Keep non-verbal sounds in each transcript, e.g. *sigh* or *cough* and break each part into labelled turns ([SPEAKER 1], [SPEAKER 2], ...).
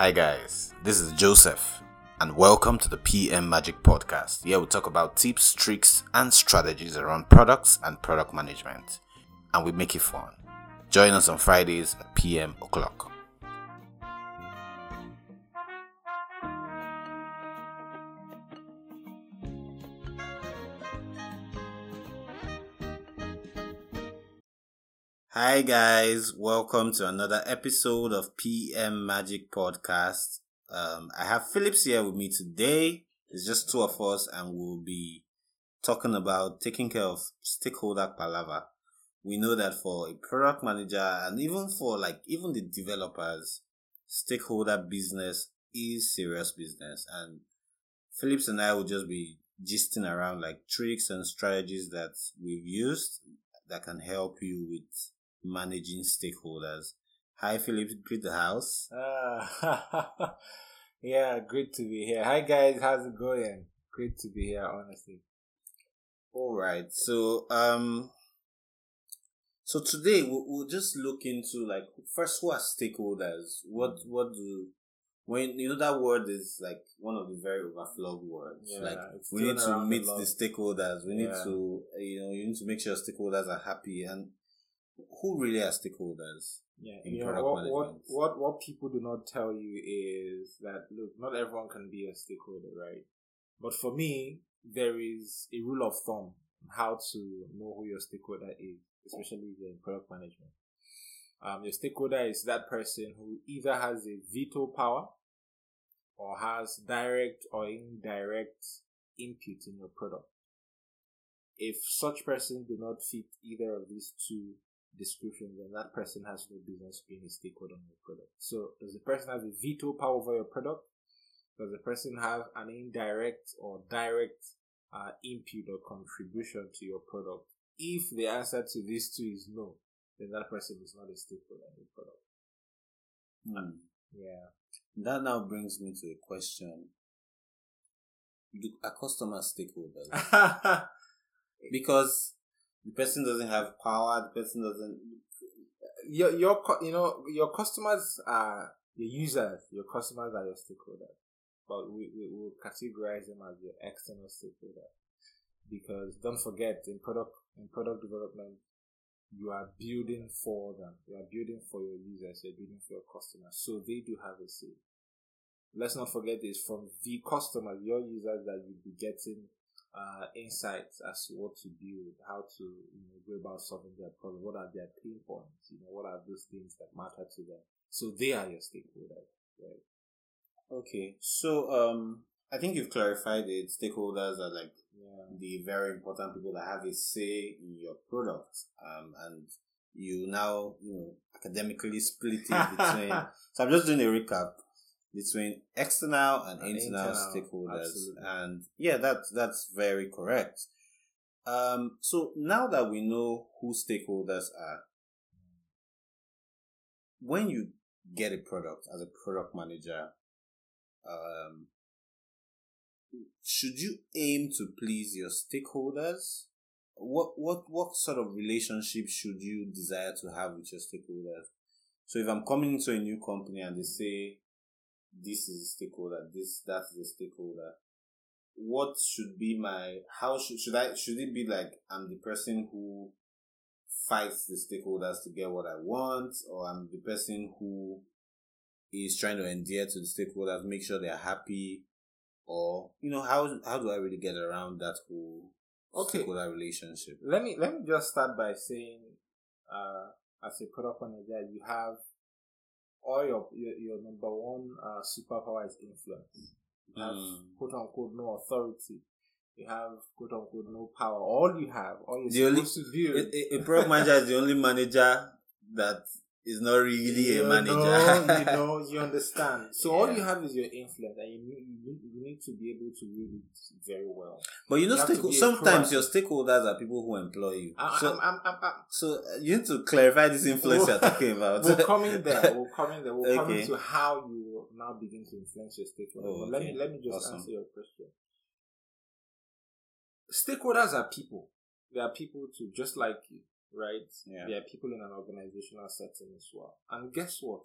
[SPEAKER 1] Hi, guys. This is Joseph, and welcome to the PM Magic Podcast. Here we talk about tips, tricks, and strategies around products and product management, and we make it fun. Join us on Fridays at PM o'clock. Hi guys, welcome to another episode of PM Magic Podcast. Um, I have Philips here with me today. It's just two of us, and we'll be talking about taking care of stakeholder palaver. We know that for a product manager and even for like even the developers, stakeholder business is serious business. And Philips and I will just be gisting around like tricks and strategies that we've used that can help you with managing stakeholders. Hi, Philip. Greet the house.
[SPEAKER 2] Uh, *laughs* yeah, great to be here. Hi, guys. How's it going? Great to be here, honestly.
[SPEAKER 1] All right. So, um, so today we'll, we'll just look into like first, who are stakeholders? What what do when you know that word is like one of the very overflowed words.
[SPEAKER 2] Yeah,
[SPEAKER 1] like we need to meet
[SPEAKER 2] lot.
[SPEAKER 1] the stakeholders. We need
[SPEAKER 2] Yeah.
[SPEAKER 1] to you know you need to make sure stakeholders are happy and who really are stakeholders?
[SPEAKER 2] Yeah,
[SPEAKER 1] in
[SPEAKER 2] you know,
[SPEAKER 1] product
[SPEAKER 2] what, what what what people do not tell you is that look, not everyone can be a stakeholder, right? But for me, there is a rule of thumb how to know who your stakeholder is, especially in product management. Um, your stakeholder is that person who either has a veto power or has direct or indirect input in your product. If such person do not fit either of these two descriptions, then that person has no business being a stakeholder on your product. So, does the person have a veto power over your product? Does the person have an indirect or direct uh, input or contribution to your product? If the answer to these two is no, then that person is not a stakeholder in your product.
[SPEAKER 1] Hmm.
[SPEAKER 2] Yeah.
[SPEAKER 1] That now brings me to a question. Do are customers stakeholders? *laughs* Because the person doesn't have power, the person doesn't
[SPEAKER 2] your your you know your customers are your users. Your customers are your stakeholders, but we we will categorize them as your external stakeholder because don't forget in product in product development you are building for them. You are building for your users. You're building for your customers, so they do have a say. Let's not forget this from the customers, your users that you'll be getting uh, insights as to what to build, how to you know go about solving their problem, what are their pain points, you know, what are those things that matter to them. So they are your stakeholders, right?
[SPEAKER 1] Okay. So um I think you've clarified it. Stakeholders are like
[SPEAKER 2] Yeah.
[SPEAKER 1] the very important people that have a say in your product. Um and you now, you know, academically split it between *laughs* so I'm just doing a recap between external and,
[SPEAKER 2] And
[SPEAKER 1] internal,
[SPEAKER 2] internal,
[SPEAKER 1] stakeholders.
[SPEAKER 2] absolutely.
[SPEAKER 1] And yeah, that's that's very correct. Um so now that we know who stakeholders are, when you get a product as a product manager, um should you aim to please your stakeholders? What what what sort of relationship should you desire to have with your stakeholders? So if I'm coming into a new company and they say this is a stakeholder, this that is a stakeholder, what should be my how should should I should it be like I'm the person who fights the stakeholders to get what I want, or I'm the person who is trying to endear to the stakeholders, make sure they're happy, or you know how how do I really get around that whole
[SPEAKER 2] Okay.
[SPEAKER 1] stakeholder relationship?
[SPEAKER 2] Let me let me just start by saying, uh, as a product manager, you have all your your, your number one uh, superpower is influence. You have
[SPEAKER 1] Mm.
[SPEAKER 2] quote unquote no authority. You have quote unquote no power. All you have, all you're
[SPEAKER 1] The only-
[SPEAKER 2] supposed to do.
[SPEAKER 1] A, a- a product manager is the only manager that is not really a manager.
[SPEAKER 2] Know, you know, *laughs* you understand. So all you have is your influence, and you need, you need you need to be able to read it very well.
[SPEAKER 1] but you know,
[SPEAKER 2] You
[SPEAKER 1] sometimes your stakeholders are people who employ you.
[SPEAKER 2] I,
[SPEAKER 1] so,
[SPEAKER 2] I'm, I'm, I'm, I'm,
[SPEAKER 1] so uh, you need to clarify this influence you're talking about.
[SPEAKER 2] we'll come in there. We'll *laughs* come in there. We'll come
[SPEAKER 1] Okay.
[SPEAKER 2] into how you now begin to influence your stakeholders.
[SPEAKER 1] Oh,
[SPEAKER 2] But let me let me just
[SPEAKER 1] Awesome.
[SPEAKER 2] answer your question. Stakeholders are people. They are people too, just like you, right?
[SPEAKER 1] Yeah.
[SPEAKER 2] They are people in an organizational setting as well. And guess what?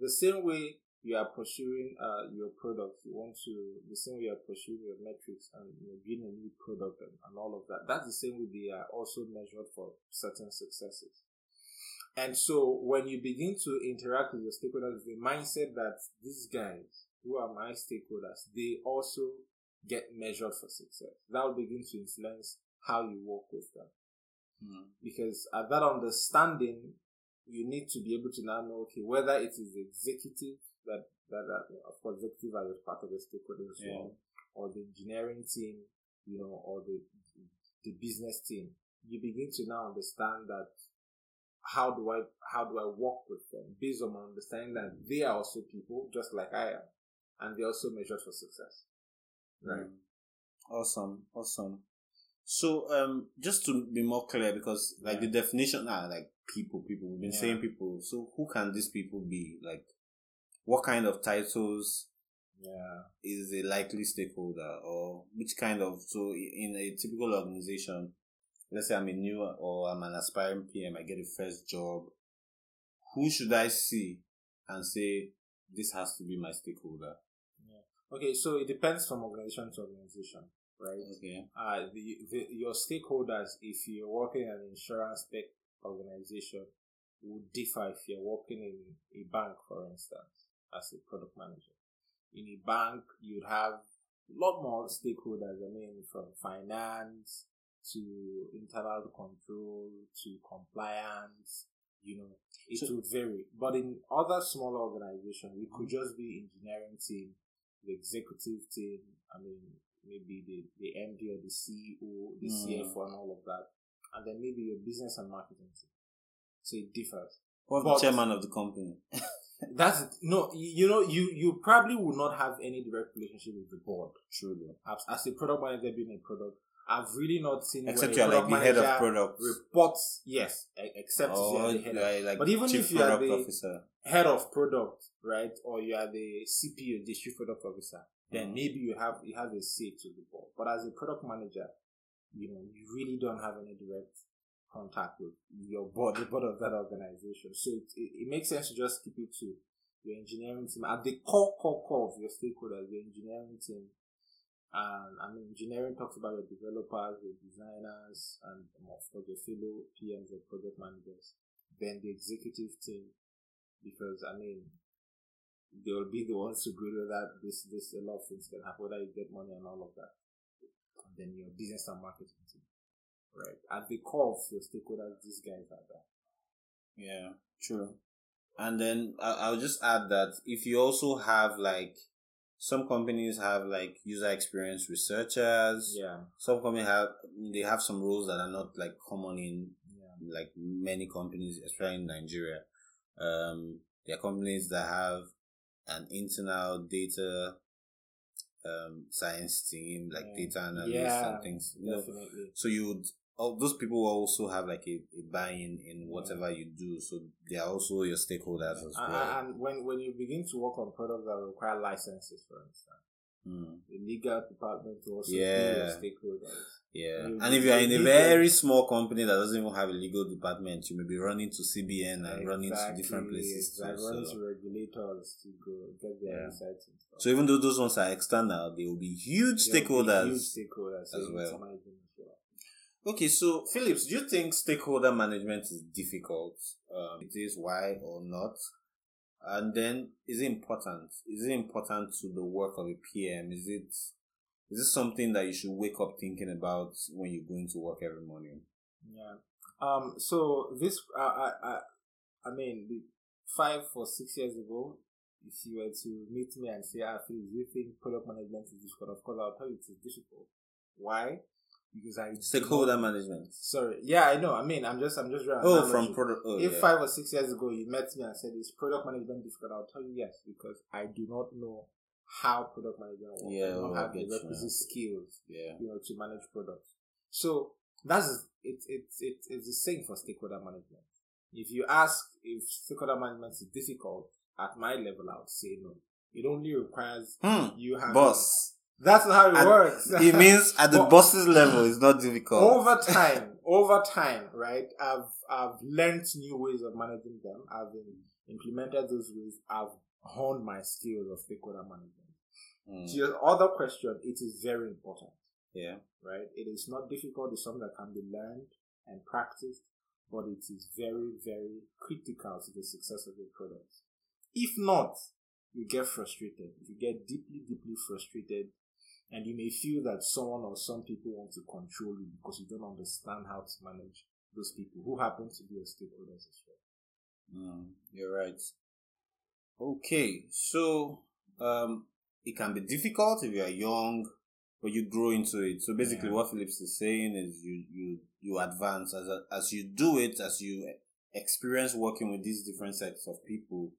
[SPEAKER 2] The same way you are pursuing uh, your product, you want to the same way you are pursuing your metrics and you know, a new product and, and all of that. That's the same way they are also measured for certain successes. And so when you begin to interact with your stakeholders, the mindset that these guys who are my stakeholders, they also get measured for success. That will begin to influence how you work with them.
[SPEAKER 1] Mm.
[SPEAKER 2] Because at that understanding, you need to be able to now know, okay, whether it is executive that, that, that of course, executive as part of the stakeholders as well, or the engineering team, you know, or the, the business team. You begin to now understand that how do I, how do I work with them based on my understanding that they are also people just like I am and they also measured for success. Right.
[SPEAKER 1] Mm. Awesome, awesome. So, um, just to be more clear, because like
[SPEAKER 2] Yeah.
[SPEAKER 1] the definition are like people, people. We've been
[SPEAKER 2] Yeah.
[SPEAKER 1] saying people. So, who can these people be? Like, what kind of titles
[SPEAKER 2] Yeah.
[SPEAKER 1] is a likely stakeholder, or which kind of? So, in a typical organization, let's say I'm a new or I'm an aspiring PM, I get a first job. Who should I see and say this has to be my stakeholder? Yeah.
[SPEAKER 2] Okay, so it depends from organization to organization, right?
[SPEAKER 1] Okay.
[SPEAKER 2] Uh, the, the your stakeholders, if you're working in an insurance tech organization, would differ if you're working in a bank, for instance, as a product manager. In a bank, you'd have a lot more stakeholders. I mean, from finance to internal control to compliance. You know, it
[SPEAKER 1] So-
[SPEAKER 2] would vary. But in other smaller organizations, it could just be engineering team, the executive team. I mean, maybe the, the MD or the CEO, the
[SPEAKER 1] Mm.
[SPEAKER 2] CFO, and all of that. And then maybe your business and marketing team. So it differs.
[SPEAKER 1] What's
[SPEAKER 2] But-
[SPEAKER 1] the chairman of the company? *laughs*
[SPEAKER 2] That's no, you, know, you you probably will not have any direct relationship with the board.
[SPEAKER 1] Truly.
[SPEAKER 2] As, as a product manager being a product, I've really not seen
[SPEAKER 1] Except you're like the head of product
[SPEAKER 2] reports. Yes, except if you're the head
[SPEAKER 1] like
[SPEAKER 2] But even if you are the-
[SPEAKER 1] officer.
[SPEAKER 2] head of product, right, or you are the CPO, the chief product officer, then maybe you have you have a say to the board. But as a product manager, you know, you really don't have any direct contact with your board, the board of that organization. So it, it, it makes sense to just keep it to your engineering team at the core, core, core of your stakeholders, your engineering team. And I mean, engineering talks about your developers, your designers, and of course your fellow PMs or project managers. Then the executive team, because I mean, they will be the ones to agree with that this this a lot of things can happen, whether you get money and all of that. And then your business and marketing team. Right. At the core of your stakeholders, these guys are there.
[SPEAKER 1] Yeah, true. And then I- I'll just add that if you also have like some companies have like user experience researchers.
[SPEAKER 2] Yeah.
[SPEAKER 1] Some companies have they have some roles that are not like common in
[SPEAKER 2] Yeah.
[SPEAKER 1] like many companies, especially in Nigeria. Um, there are companies that have an internal data um science team, like
[SPEAKER 2] Yeah.
[SPEAKER 1] data analysts
[SPEAKER 2] Yeah,
[SPEAKER 1] and things. You know, so you would all those people will also have like a, a buy-in in whatever you do. So they are also your stakeholders as
[SPEAKER 2] And,
[SPEAKER 1] well.
[SPEAKER 2] and when when you begin to work on products that require licenses, for instance,
[SPEAKER 1] Mm,
[SPEAKER 2] the legal department will also be
[SPEAKER 1] Yeah.
[SPEAKER 2] stakeholders.
[SPEAKER 1] yeah.
[SPEAKER 2] You-
[SPEAKER 1] And if you are in a very small company that doesn't even have a legal department, you may be running to CBN and running to different places too.
[SPEAKER 2] Running
[SPEAKER 1] So.
[SPEAKER 2] to regulators to go get their
[SPEAKER 1] Yeah.
[SPEAKER 2] insights
[SPEAKER 1] so even though those ones are external, they will be huge
[SPEAKER 2] They'll be
[SPEAKER 1] stakeholders.
[SPEAKER 2] Huge stakeholders
[SPEAKER 1] as well.
[SPEAKER 2] somebody to make sure.
[SPEAKER 1] Okay, so Philips, do you think stakeholder management is difficult? Um, it is why or not? And then, is it important? Is it important to the work of a PM? Is it is it something that you should wake up thinking about when you're going to work every morning?
[SPEAKER 2] Yeah. Um. So this, uh, I, I, I mean, five or six years ago, if you were to meet me and say, "Ah, Phil, do you think product management is difficult?" Of course, I'll tell you it is difficult. Why? Because I
[SPEAKER 1] Stakeholder management.
[SPEAKER 2] Sorry. Yeah, I know. I mean, I'm just, I'm just.
[SPEAKER 1] Oh,
[SPEAKER 2] analogy.
[SPEAKER 1] from product. Oh,
[SPEAKER 2] if
[SPEAKER 1] yeah.
[SPEAKER 2] five or six years ago you met me and said, "Is product management difficult?" I'll tell you yes, because I do not know how product management works.
[SPEAKER 1] Yeah,
[SPEAKER 2] I don't have the requisite skills
[SPEAKER 1] yeah.
[SPEAKER 2] you know, to manage products. So that's it's it's it's it's the same for stakeholder management. If you ask if stakeholder management is difficult at my level, I would say no. It only requires
[SPEAKER 1] Hmm.
[SPEAKER 2] you have
[SPEAKER 1] Boss.
[SPEAKER 2] That's how it
[SPEAKER 1] And
[SPEAKER 2] works. *laughs*
[SPEAKER 1] it means at the
[SPEAKER 2] But-
[SPEAKER 1] boss's level, it's not difficult.
[SPEAKER 2] over *laughs* time, over time, right? I've I've learned new ways of managing them. I've implemented those ways. I've honed my skills of stakeholder management.
[SPEAKER 1] Mm.
[SPEAKER 2] To your other question, it is very important,
[SPEAKER 1] Yeah.
[SPEAKER 2] right? It is not difficult. It's something that can be learned and practiced, but it is very, very critical to the success of your product. If not, you get frustrated. You get deeply, deeply frustrated, and you may feel that someone or some people want to control you because you don't understand how to manage those people who happen to be your stakeholders as well.
[SPEAKER 1] Mm, you're right. Okay, so um, it can be difficult if you are young, but you grow into it. So basically,
[SPEAKER 2] Yeah.
[SPEAKER 1] what Philips is saying is you you you advance as a, as you do it, as you experience working with these different sets of people,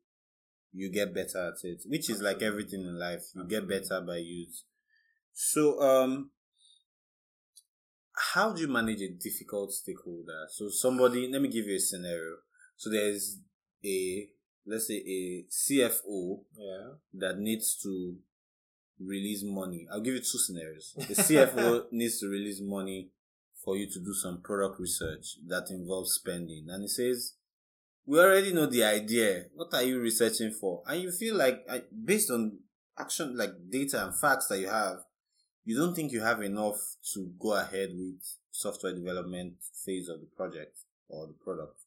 [SPEAKER 1] you get better at it. Which is like everything in life, you get better by use. So um. How do you manage a difficult stakeholder? So somebody, let me give you a scenario. So there's a let's say a CFO
[SPEAKER 2] Yeah.
[SPEAKER 1] that needs to release money. I'll give you two scenarios. The CFO *laughs* needs to release money for you to do some product research that involves spending. And he says, We already know the idea. What are you researching for? And you feel like, based on action, like data and facts that you have, you don't think you have enough to go ahead with software development phase of the project or the product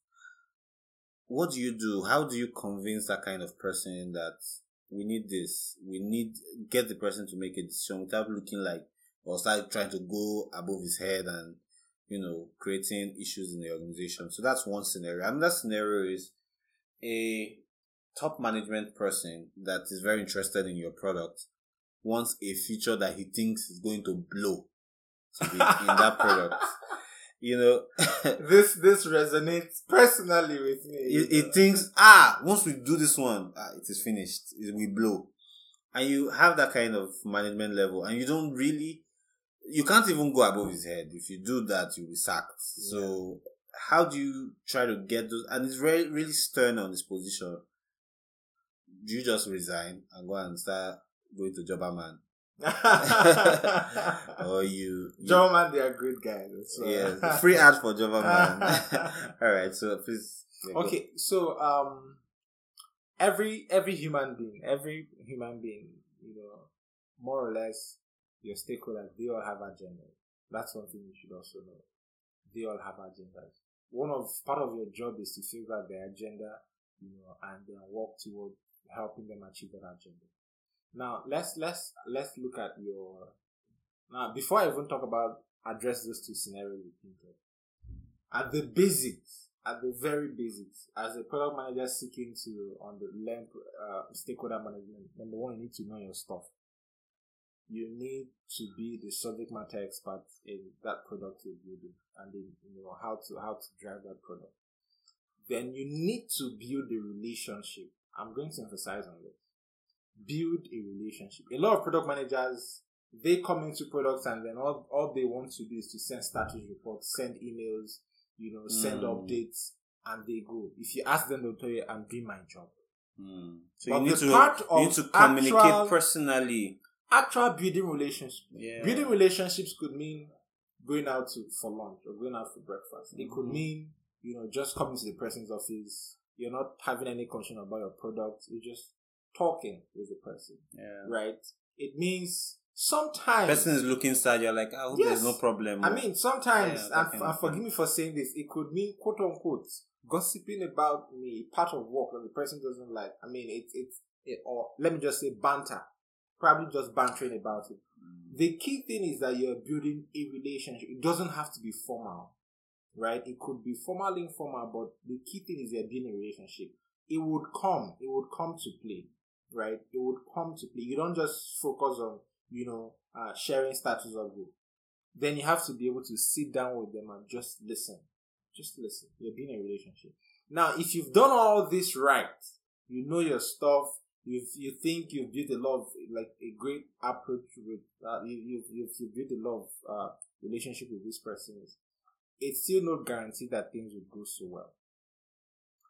[SPEAKER 1] what do you do? How do you convince that kind of person that we need this? We need get the person to make a decision without looking like or start trying to go above his head and you know creating issues in the organization. So that's one scenario. Another scenario is a top management person that is very interested in your product wants a feature that he thinks is going to blow to be *laughs* in that product. You know, *laughs*
[SPEAKER 2] this this resonates personally with me.
[SPEAKER 1] it, it thinks ah once we do this one ah, it is finished. It will blow. And you have that kind of management level and you don't really you can't even go above his head. If you do that you'll be sacked. So how do you try to get those and it's very really stern on his position. Do you just resign and go and start going to Jobberman *laughs* *laughs* or you, you
[SPEAKER 2] Man, they are great guys. So.
[SPEAKER 1] yeah free ad for Jobberman *laughs* all right so please yeah, go.
[SPEAKER 2] okay, so um, every every human being, every human being, you know, more or less, your stakeholders, they all have agendas. That's one thing you should also know. They all have agendas. One of part of your job is to figure out their agenda, you know, and then work toward helping them achieve that agenda. Now let's let's let's look at your now before I even talk about address those two scenarios. At the basics, at the very basics, as a product manager seeking to on the learn uh, stakeholder management, number one, you need to know your stuff. You need to be the subject matter expert in that product you're building, and in, you know how to how to drive that product. Then you need to build the relationship. I'm going to emphasize on this. Build a relationship. A lot of product managers they come into products and then all, all they want to do is to send status reports, send emails, you know, send
[SPEAKER 1] Mm.
[SPEAKER 2] updates, and they go. If you ask them, they'll tell you, "I'm doing my job."
[SPEAKER 1] Hmm. So
[SPEAKER 2] But
[SPEAKER 1] you need to
[SPEAKER 2] part
[SPEAKER 1] you need to communicate
[SPEAKER 2] actual-
[SPEAKER 1] personally.
[SPEAKER 2] Actual building relationships.
[SPEAKER 1] Yeah.
[SPEAKER 2] Building relationships could mean going out to, for lunch or going out for breakfast. It could
[SPEAKER 1] Mhm.
[SPEAKER 2] mean you know just coming to the person's office. You're not having any concern about your product. You're just talking with the person,
[SPEAKER 1] Yeah.
[SPEAKER 2] right? It means sometimes
[SPEAKER 1] Person is looking sad. You're like, I hope
[SPEAKER 2] Yes.
[SPEAKER 1] there's no problem.
[SPEAKER 2] I mean, sometimes,
[SPEAKER 1] Yeah,
[SPEAKER 2] and, and forgive me for saying this, it could mean quote unquote gossiping about me, part of work that the person doesn't like. I mean, it's it's it, or let me just say banter, probably just bantering about it.
[SPEAKER 1] Mm.
[SPEAKER 2] The key thing is that you're building a relationship. It doesn't have to be formal, right? It could be formal, informal, but the key thing is you're building a relationship. It would come, it would come to play, right? It would come to play. You don't just focus on, you know, uh, sharing status update then you have to be able to sit down with them and just listen. Just listen. You're being in a relationship. Now, if you've done all this right, you know your stuff, you you think you've built a lot of like a great approach with uh, you you've, you've built a lot of uh, relationship with this person. It's still no guarantee that things will go so well.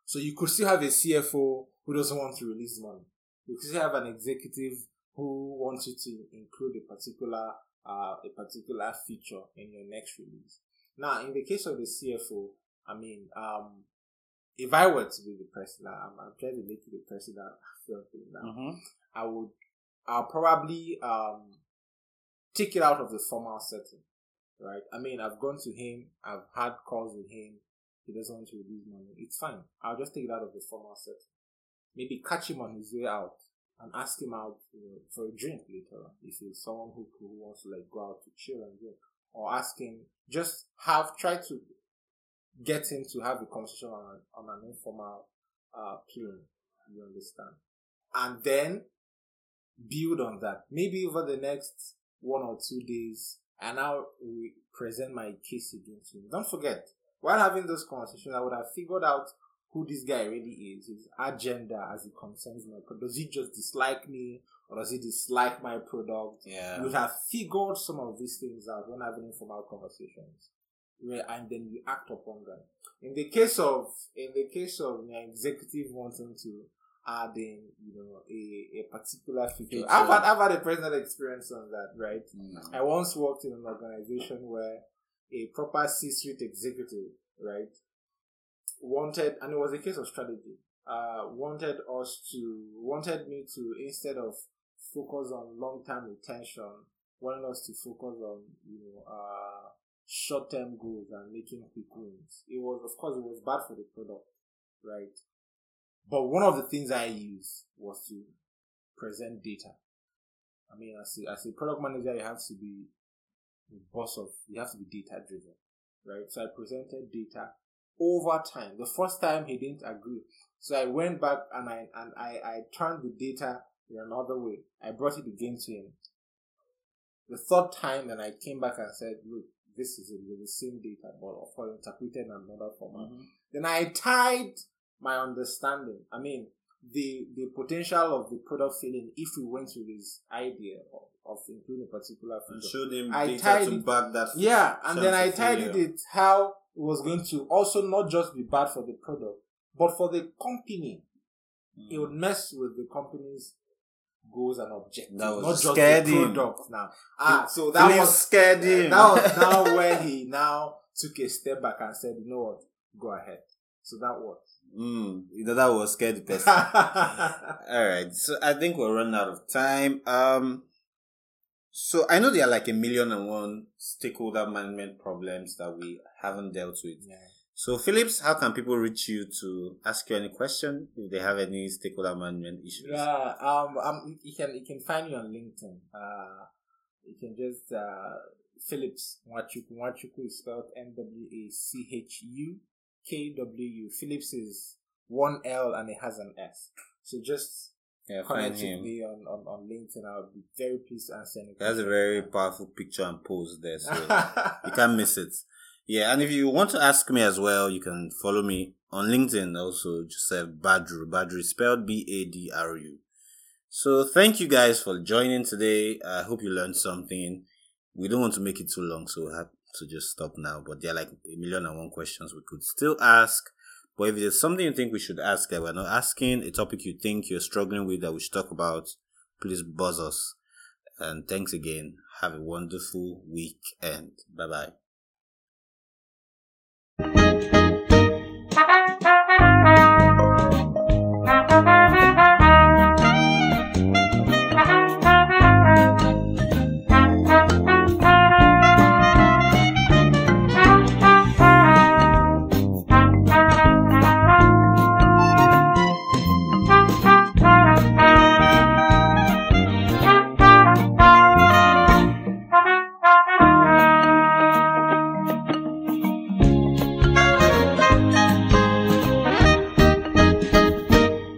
[SPEAKER 2] So you could still have a CFO who doesn't want to release money. Because you could still have an executive who wants you to include a particular uh, a particular feature in your next release. Now, in the case of the CFO, I mean, um, if I were to be the president, I'm, I'm trying to make *laughs* you the president. now.
[SPEAKER 1] Mm-hmm.
[SPEAKER 2] I would, I'll probably um take it out of the formal setting, right? I mean, I've gone to him, I've had calls with him. He doesn't want to release money. It's fine. I'll just take it out of the formal setting. Maybe catch him on his way out and ask him out you know, for a drink later on. If he's someone who, who wants to like go out to chill and drink. Or ask him just have try to get him to have a conversation on, on an informal uh, plane. You understand? And then build on that. Maybe over the next one or two days and we present my case against him. Don't forget while having those conversations i would have figured out who this guy really is, his agenda as it concerns my product. Does he just dislike me or does he dislike my product?
[SPEAKER 1] Yeah.
[SPEAKER 2] You have figured some of these things out when having informal conversations. Where, and then you act upon them. In the case of in the case of an executive wanting to add in, you know, a, a particular feature. feature. I've had I've had a personal experience on that, right? Mm. I once worked in an organization where a proper C suite executive, right, wanted, and it was a case of strategy. Uh, wanted us to wanted me to instead of focus on long term retention, wanted us to focus on you know uh, short term goals and making quick wins. It was of course it was bad for the product, right? But one of the things I used was to present data. I mean, as a, as a product manager, you have to be the boss of, you have to be data driven, right? So I presented data over time. The first time he didn't agree. So I went back and I and I, I turned the data in another way. I brought it again to him. The third time and I came back and said, look, this is the same data, but of course interpreted in another format. Mm-hmm. Then I tied my understanding. I mean, the the potential of the product failing if we went with his idea of, of including a particular feature.
[SPEAKER 1] And showed him I data to back that.
[SPEAKER 2] Yeah, and then I tied it how it was going to also not just be bad for the product, but for the company. Mm. It would mess with the company's goals and objectives.
[SPEAKER 1] That was not just scared the product
[SPEAKER 2] him. now. Ah, so that was
[SPEAKER 1] scared him.
[SPEAKER 2] That was *laughs* now where he now took a step back and said, you know what, go ahead. So that was.
[SPEAKER 1] Mm, you know that was scared person. *laughs* All right, so I think we're running out of time. Um, so I know there are like a million and one stakeholder management problems that we haven't dealt with.
[SPEAKER 2] Yeah.
[SPEAKER 1] So Philips, how can people reach you to ask you any question if they have any stakeholder management issues?
[SPEAKER 2] Yeah, um, um, you can you can find me on LinkedIn. Uh, you can just uh, Philips Nwachukwu. Nwachukwu is spelled N W A C H U K W U. Philips is one L and it has an S. So just
[SPEAKER 1] yeah, connect with
[SPEAKER 2] me on, on, on LinkedIn. I'll be very pleased to answer any
[SPEAKER 1] That's a very powerful picture and pose there, so *laughs* you can't miss it. Yeah, and if you want to ask me as well, you can follow me on LinkedIn also, Joseph Badru. Badru spelled B A D R U. So thank you guys for joining today. I hope you learned something. We don't want to make it too long, so we have to just stop now. But there are like a million and one questions we could still ask. But if there's something you think we should ask that we're not asking, a topic you think you're struggling with that we should talk about, please buzz us. And thanks again. Have a wonderful weekend. Bye bye.